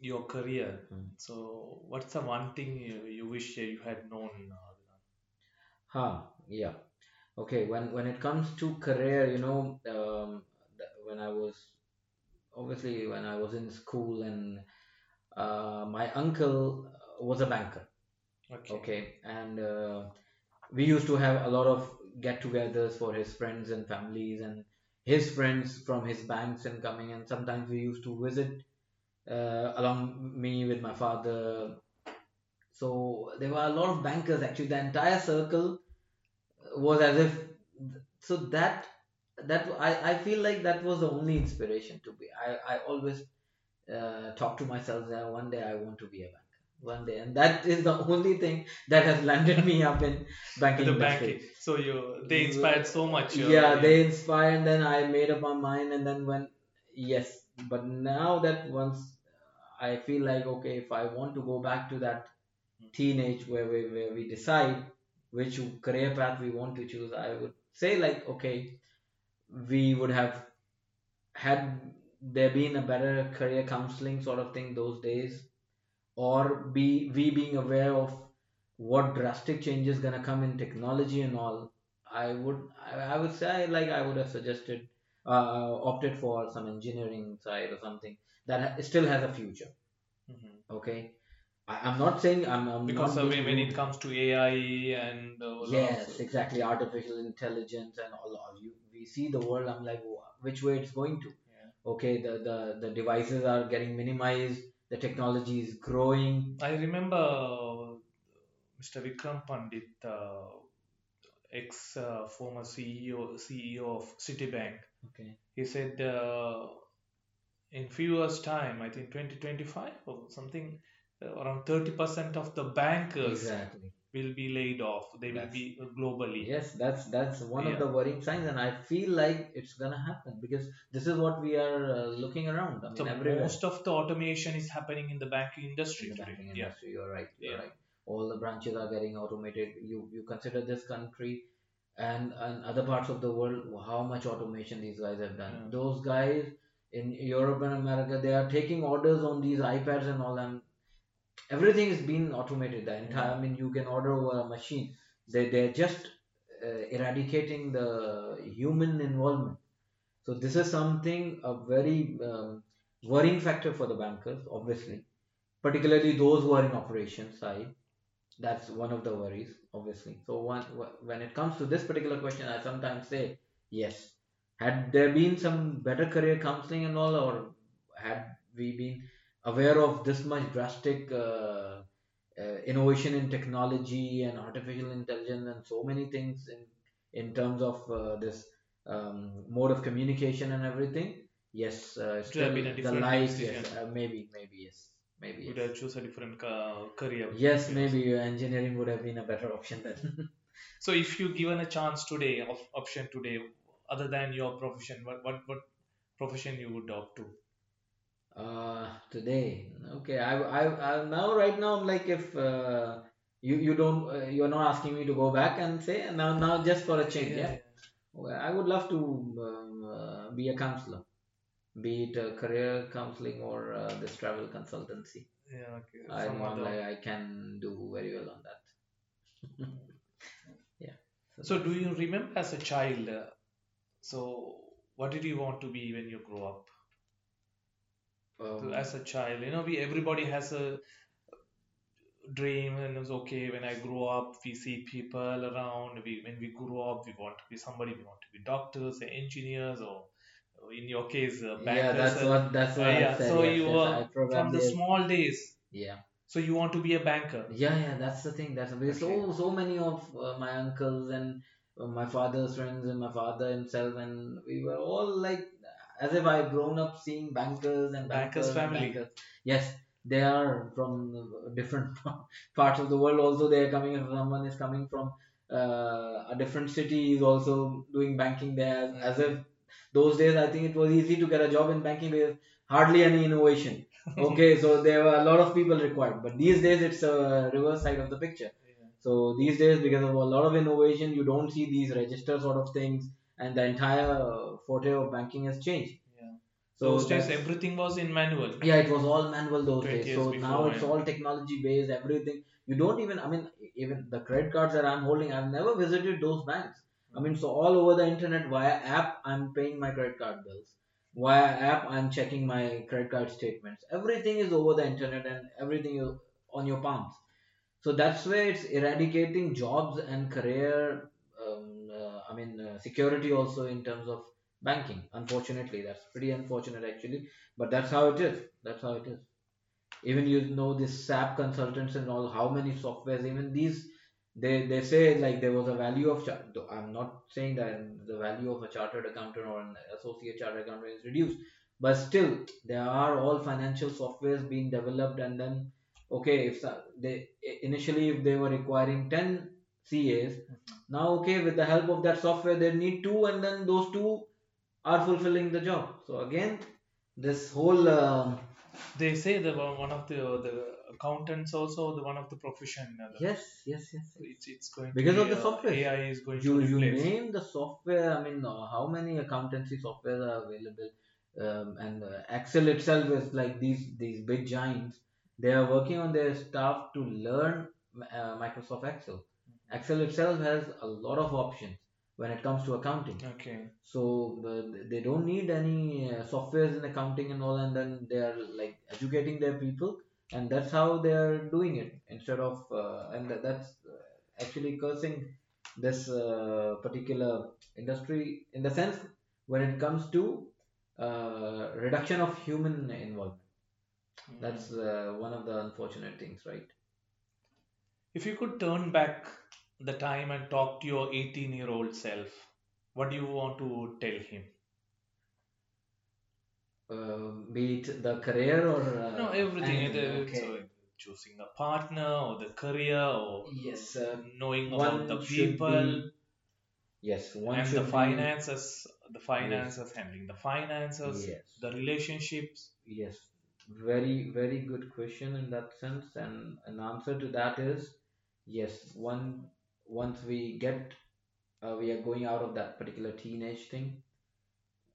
your career, Hmm. so what's the one thing you, you wish you had known? Uh, Huh, yeah. Okay, when when it comes to career, you know, um, when I was obviously when I was in school and uh, my uncle was a banker. okay. Okay, and uh, we used to have a lot of get-togethers for his friends and families and his friends from his banks and coming and sometimes we used to visit uh, along me with my father so there were a lot of bankers actually the entire circle was as if so that that I, I feel like that was the only inspiration to be I, I always uh, talk to myself that one day I want to be a banker one day and that is the only thing that has landed me up in banking The industry banking. So you they inspired so much. uh, yeah they inspired and then i made up my mind and then when yes but now that once i feel like okay if i want to go back to that teenage where we, where we decide which career path we want to choose i would say like okay we would have had there been a better career counseling sort of thing those days or be we being aware of what drastic changes gonna come in technology and all i would i, would say like i would have suggested uh, opted for some engineering side or something that still has a future. Mhm. Okay, I, I'm not saying I'm, I'm Because not when, it comes to AI and uh, Yes, exactly. Artificial intelligence and all of you. We see the world. I'm like, which way it's going to? Yeah. Okay, the the the devices are getting minimized. The technology is growing. I remember uh, Mr. Vikram Pandit, uh, ex uh, former CEO CEO of Citibank. Okay. He said uh, in few years' time, I think 2025 or something, uh, around 30% of the bankers Exactly. Will be laid off. They will be uh, globally. Yes, that's that's one of the worrying signs, and I feel like it's gonna happen because this is what we are uh, looking around. I mean, So everywhere. most of the automation is happening in the banking industry in the today. banking Yeah. industry. You're right. You're Yeah. right. All the branches are getting automated. You you consider this country and and other parts of the world how much automation these guys have done. Yeah. Those guys in Europe and America they are taking orders on these iPads and all and everything is being automated. The entire I mean you can order over a machine. They they're just uh, eradicating the human involvement. So this is something a very um, worrying factor for the bankers, obviously particularly those who are in operations side that's one of the worries obviously so one, when it comes to this particular question i sometimes say yes had there been some better career counseling and all or had we been aware of this much drastic uh, uh, innovation in technology and artificial intelligence and so many things in in terms of uh, this um, mode of communication and everything yes uh, still the light yes uh, maybe maybe yes maybe Would yes. have choose a different ca- career. Yes, maybe uh, engineering would have been a better option then. So if you given a chance today, of option today, other than your profession, what what, what profession you would opt to? Uh, today, okay. I, I, I now right now I'm like if uh, you you don't uh, you're not asking me to go back and say now now just for a change, yeah. Well, I would love to um, uh, be a counselor, be it a career counseling or uh, this travel consultancy. Yeah, okay. I Some know I'm like I can do very well on that. yeah. So do you remember as a child? Uh, so what did you want to be when you grow up? So um, as a child, you know, we everybody has a dream and it's okay when I grow up we see people around we when we grow up we want to be somebody we want to be doctors engineers or in your case uh, bankers yeah, that's uh, what that's what uh, I yeah said. so yes, you yes, were from the small days Yeah. so you want to be a banker Yeah, yeah, that's the thing. That's because Okay. so so many of uh, my uncles and uh, my father's friends and my father himself, and we were all like as if I've grown up seeing bankers and Bankers bankers and family. bankers. Yes, they are from different parts of the world. Also, they are coming. If someone is coming from uh, a different city, is also doing banking there. As if those days, I think it was easy to get a job in banking because hardly any innovation okay so there were a lot of people required but these days it's a reverse side of the picture so these days because of a lot of innovation you don't see these register sort of things and the entire forte of banking has changed. Yeah. so those days everything was in manual. Yeah it was all manual those days. so now it's all technology based everything. You don't even i mean even the credit cards that i'm holding i've never visited those banks. I mean so all over the internet via app i'm paying my credit card bills. Via app i'm checking my credit card statements. Everything is over the internet and everything is on your palms. So that's where it's eradicating jobs and career i mean uh, security also in terms of banking. Unfortunately that's pretty unfortunate actually. But that's how it is. That's how it is. Even you know this sap consultants and all how many softwares even these they they say like there was a value of i'm not saying that the value of a chartered accountant or an associate chartered accountant is reduced. But still there are all financial softwares being developed and then okay if they initially if they were requiring 10 cas now okay with the help of that software they need two and then those two are fulfilling the job. So again this whole um, they say that one one of the the accountants also the one of the profession. Uh, the- yes yes yes. It's it's going Because to of be, the uh, software. AI is going you to you name the software i mean uh, how many accountancy software are available um, and uh, excel itself is like these these big giants. They are working on their staff to learn uh, microsoft excel excel itself has a lot of options when it comes to accounting. Okay. So uh, they don't need any uh, softwares in accounting and all, and then they are like educating their people, and that's how they are doing it instead of uh, and that, that's uh, actually cursing this uh, particular industry in the sense when it comes to uh, reduction of human involvement. That's uh, one of the unfortunate things, right? If you could turn back the time and talk to your 18 year old self, what do you want to tell him? Uh, be it the career or uh, No, everything. anything, okay. so choosing a partner or the career or Yes, uh, knowing about the people be- yes, one and the be- finances, the finances, handling the finances, Yes. the relationships. Yes, very very good question in that sense, and an answer to that is yes. One once we get uh, we are going out of that particular teenage thing.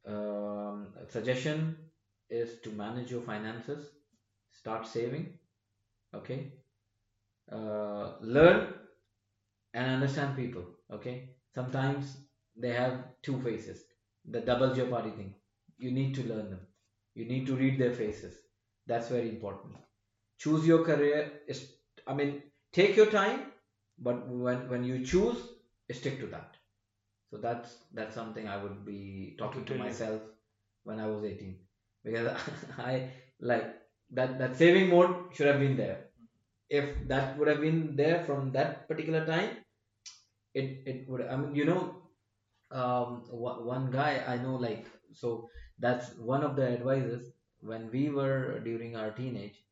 Um, suggestion is to manage your finances, start saving, okay. Uh, learn and understand people, okay. Sometimes they have two faces, the double jeopardy thing. You need to learn them. You need to read their faces. That's very important. Choose your career. I mean, take your time, but when when you choose, stick to that. So that's that's something I would be talking to myself when I was 18 because I like that that saving mode should have been there. If that would have been there from that particular time, it it would. I mean, you know, um, one guy I know like so that's one of the advices when we were during our teenage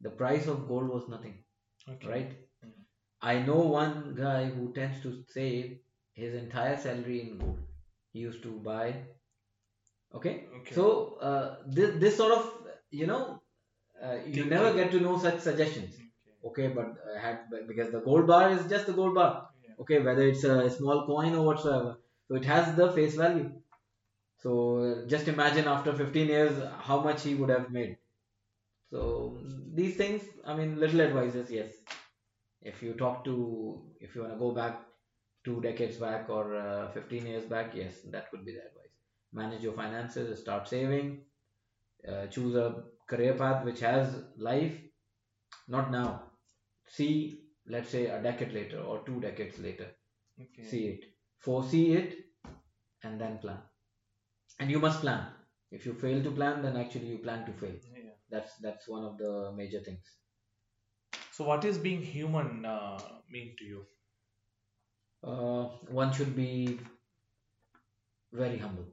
the price of gold was nothing Okay. right. I know one guy who tends to save his entire salary in gold he used to buy okay Okay. so uh, this, this sort of you know uh, you Thinking. never get to know such suggestions Okay. okay but uh, had because the gold bar is just the gold bar Yeah. okay whether it's a small coin or whatsoever so it has the face value so uh, just imagine after 15 years how much he would have made so these things i mean little advices yes if you talk to if you want to go back two decades back or uh, 15 years back yes that would be the advice. Manage your finances start saving uh, choose a career path which has life not now. See let's say a decade later or two decades later. Okay. see it. Foresee it and then plan. And you must plan. If you fail to plan then actually you plan to fail. Yeah. that's that's one of the major things So, what is being human uh, mean to you? uh, one should be very humble.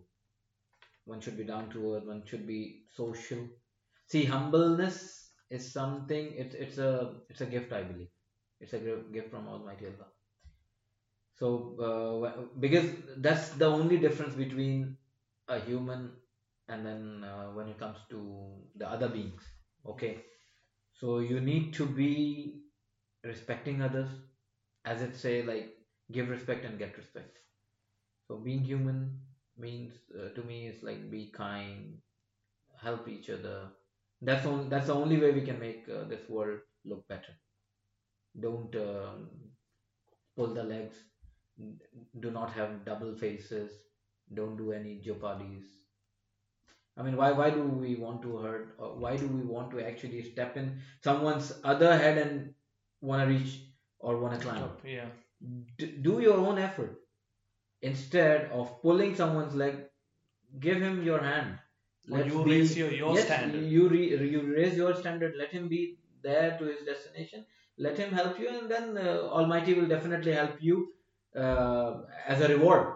One should be down to earth. One should be social. See humbleness is something it's it's a it's a gift i believe. It's a gift from almighty allah. So uh, because that's the only difference between a human and then uh, when it comes to the other beings. Okay so you need to be respecting others as it say like give respect and get respect. So being human means uh, to me is like be kind help each other. That's on, that's the only way we can make uh, this world look better. Don't um, pull the legs. Do not have double faces. Don't do any jeopardies i mean why why do we want to hurt or why do we want to actually step in someone's other head and want to reach or want to climb? Yeah. D- do your own effort instead of pulling someone's leg. Give him your hand. Let's you be- raise your, your yes, standard. you re- you raise your standard. Let him be there to his destination. Let him help you and then uh, almighty will definitely help you uh, as a reward.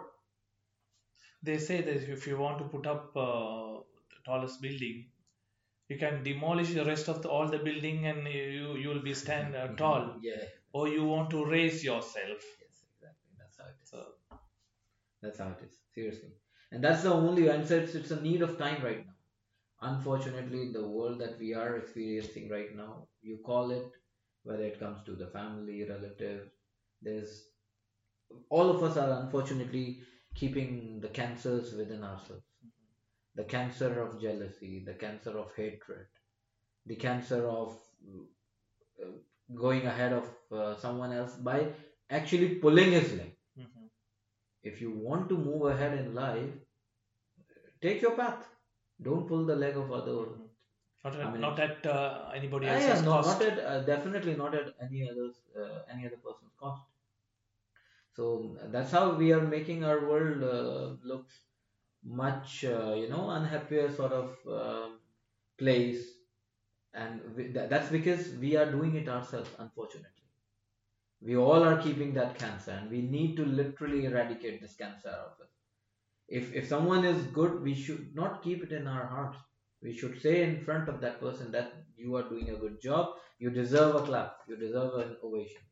They say that if you want to put up uh, tallest building, you can demolish the rest of the, all the building and you you will be stand uh, tall. yeah Or you want to raise yourself. yes exactly that's how it is So, That's how it is. Seriously. And that's the only answer. It's, it's a need of time right now. Unfortunately, the world that we are experiencing right now, you call it, whether it comes to the family, relatives, there's all of us are unfortunately keeping the cancers within ourselves. The cancer of jealousy, the cancer of hatred, the cancer of uh, going ahead of uh, someone else by actually pulling his leg mhm. if you want to move ahead in life, take your path. Don't pull the leg of others. Mhm. Not I at, mean, not at uh, anybody else's yeah, no, cost. not at uh, definitely not at any others uh, any other person's cost. So that's how we are making our world uh, looks much uh, you know unhappier sort of uh, place, and we, tha- that's because we are doing it ourselves. Unfortunately, we all are keeping that cancer, and we need to literally eradicate this cancer out of us. If if someone is good, we should not keep it in our hearts. We should say in front of that person that you are doing a good job. You deserve a clap. You deserve an ovation.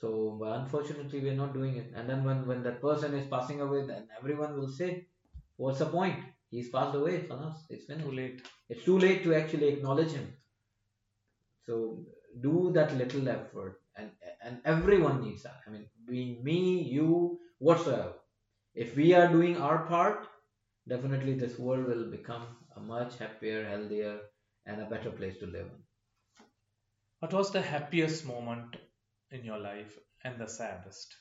So unfortunately, we're not doing it. And then when when that person is passing away, then everyone will say, "What's the point? He's passed away. Khalas, it's Too late. It's too late to actually acknowledge him." So do that little effort, and and everyone needs that. I mean, being me, you, whatsoever. If we are doing our part, definitely this world will become a much happier, healthier, and a better place to live in. What was the happiest moment in your life and the saddest?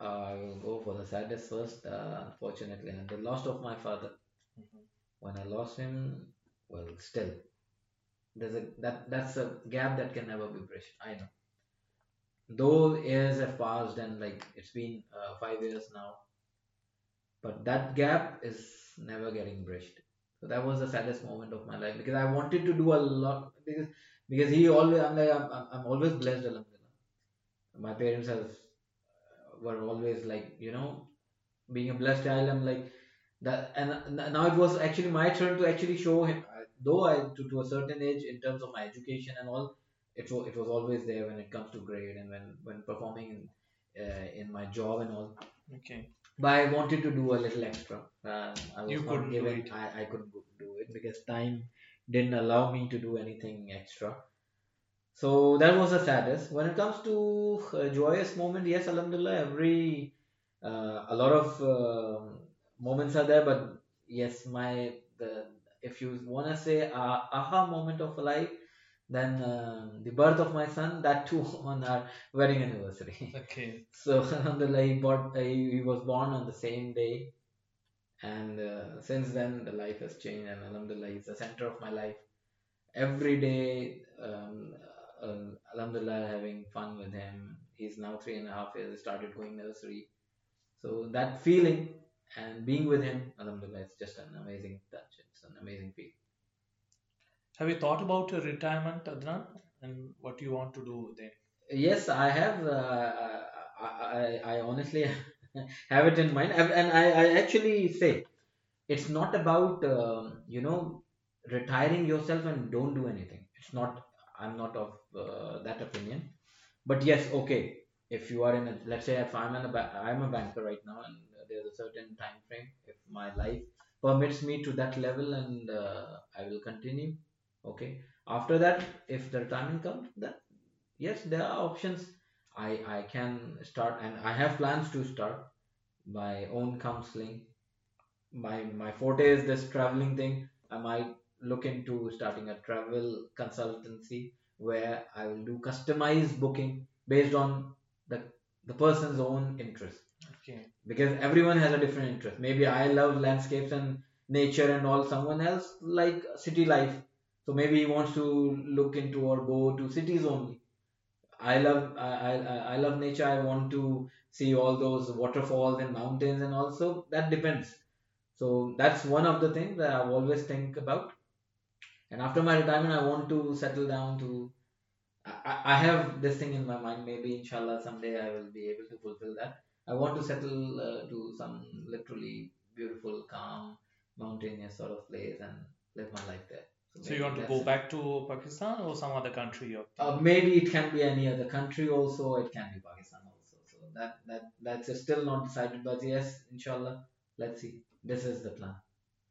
Uh, I will go for the saddest first, uh, unfortunately, and the loss of my father. Mhm. When I lost him, well, still, there's a that that's a gap that can never be bridged. I know. Though years have passed and like it's been uh, five years now, but that gap is never getting bridged. So that was the saddest moment of my life because I wanted to do a lot because because he always I'm like I'm, I'm I'm always blessed. Alhamdulillah. My parents have uh, were always like you know being a blessed child. I'm like that and now it was actually my turn to actually show him. Though I to, to a certain age in terms of my education and all, it was it was always there when it comes to grade and when when performing in uh, in my job and all Okay. but I wanted to do a little extra. Um, I was You not given. it. I, I couldn't do it because time didn't allow me to do anything extra. So that was the saddest. When it comes to a joyous moment, yes, Alhamdulillah, every uh, a lot of um moments are there. But yes, my the if you wanna say uh, aha moment of life, then um, the birth of my son, that too on our wedding anniversary. Okay. So alhamdulillah, he, bought, uh, he, he was born on the same day, and uh, since then the life has changed. And alhamdulillah, he's the center of my life. Every day, um, uh, alhamdulillah, having fun with him. He's now three and a half years. He started going nursery. So that feeling and being with him, alhamdulillah, it's just an amazing touch. It's an amazing feeling. Have you thought about your retirement, Adnan, and what you want to do then? Yes, I have. Uh, I, I, I honestly have it in mind, and and I, I actually say it's not about um, you know retiring yourself and don't do anything. It's not. I'm not of uh, that opinion. But yes, okay. If you are in a, let's say, if I'm in a, ba- I'm a banker right now, and there's a certain time frame. If my life permits me to that level, and uh, I will continue. Okay. After that, if the retirement comes, then yes there are options i i can start and i have plans to start my own counseling my my forte is this traveling thing i might look into starting a travel consultancy where i will do customized booking based on the the person's own interest Okay. because everyone has a different interest. Maybe I love landscapes and nature and all. Someone else like city life, so maybe he wants to look into or go to cities only. I love I, I, I love nature. I want to see all those waterfalls and mountains and also that depends. So that's one of the things that I always think about. And after my retirement, I want to settle down to. I, I have this thing in my mind. Maybe inshallah someday I will be able to fulfill that. I want to settle uh, to some literally beautiful, calm, mountainous sort of place and live my life there. So you want to go back to Pakistan or some other country? Uh, maybe it can be any other country also. It can be Pakistan also. So that that that's still not decided. But yes, inshallah, let's see. This is the plan.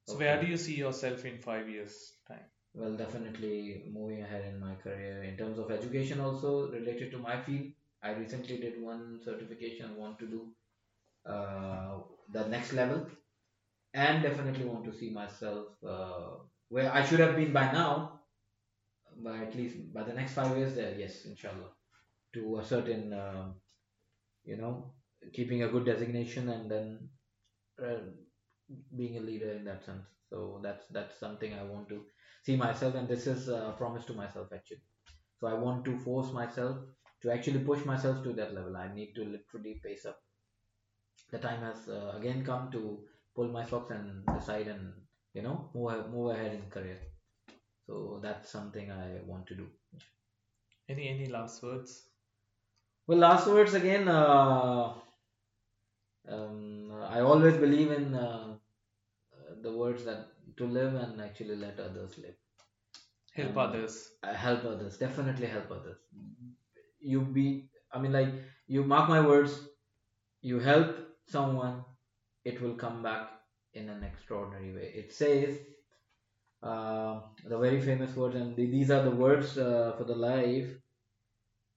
So where do you see yourself in five years' time? Well, definitely moving ahead in my career in terms of education also related to my field. I recently did one certification. Want to do uh, the next level, and definitely want to see myself uh, where I should have been by now. But at least by the next five years, there, yes, inshallah, to a certain, um you know, keeping a good designation and then uh, being a leader in that sense. So that's that's something I want to see myself, and this is a promise to myself actually. So I want to force myself to actually push myself to that level. I need to literally pace up. The time has uh, again come to pull my socks and decide and you know move move ahead in career. So that's something I want to do. Any any last words? Well, last words again. Uh, um, I always believe in uh, uh, the words that to live and actually let others live. Help Um, others. help others. Definitely help others. You be. I mean, like you mark my words. You help someone, it will come back in an extraordinary way. It says uh, the very famous words, and these are the words uh, for the life.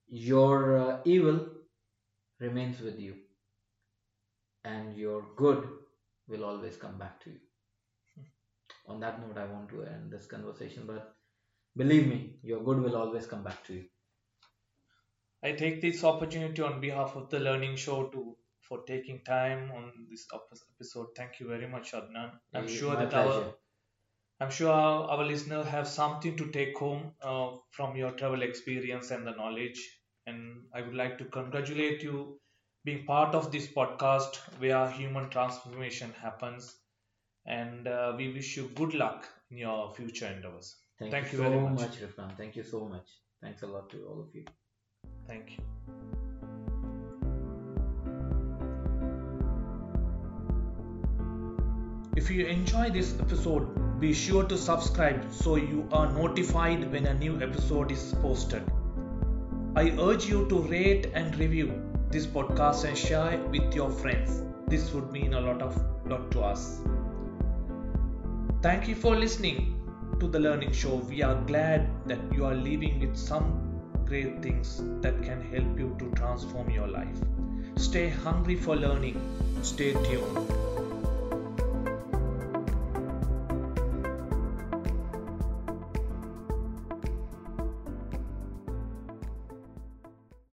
Your uh, evil remains with you, and your good will always come back to you. On that note, I want to end this conversation, but believe me, your good will always come back to you. I take this opportunity on behalf of the Learning Show to for taking time on this episode. Thank you very much, Adnan. I'm Eh, sure that pleasure. our I'm sure our, our listeners have something to take home uh, from your travel experience and the knowledge. And I would like to congratulate you being part of this podcast where human transformation happens. And uh, we wish you good luck in your future endeavors. Thank, Thank you, so very much, much. Rifan. Thank you so much. Thanks a lot to all of you. Thank you. If you enjoy this episode, be sure to subscribe so you are notified when a new episode is posted. I urge you to rate and review this podcast and share it with your friends. This would mean a lot of lot to us. Thank you for listening to the Learning Show. We are glad that you are leaving with some great things that can help you to transform your life. Stay hungry for learning. Stay tuned.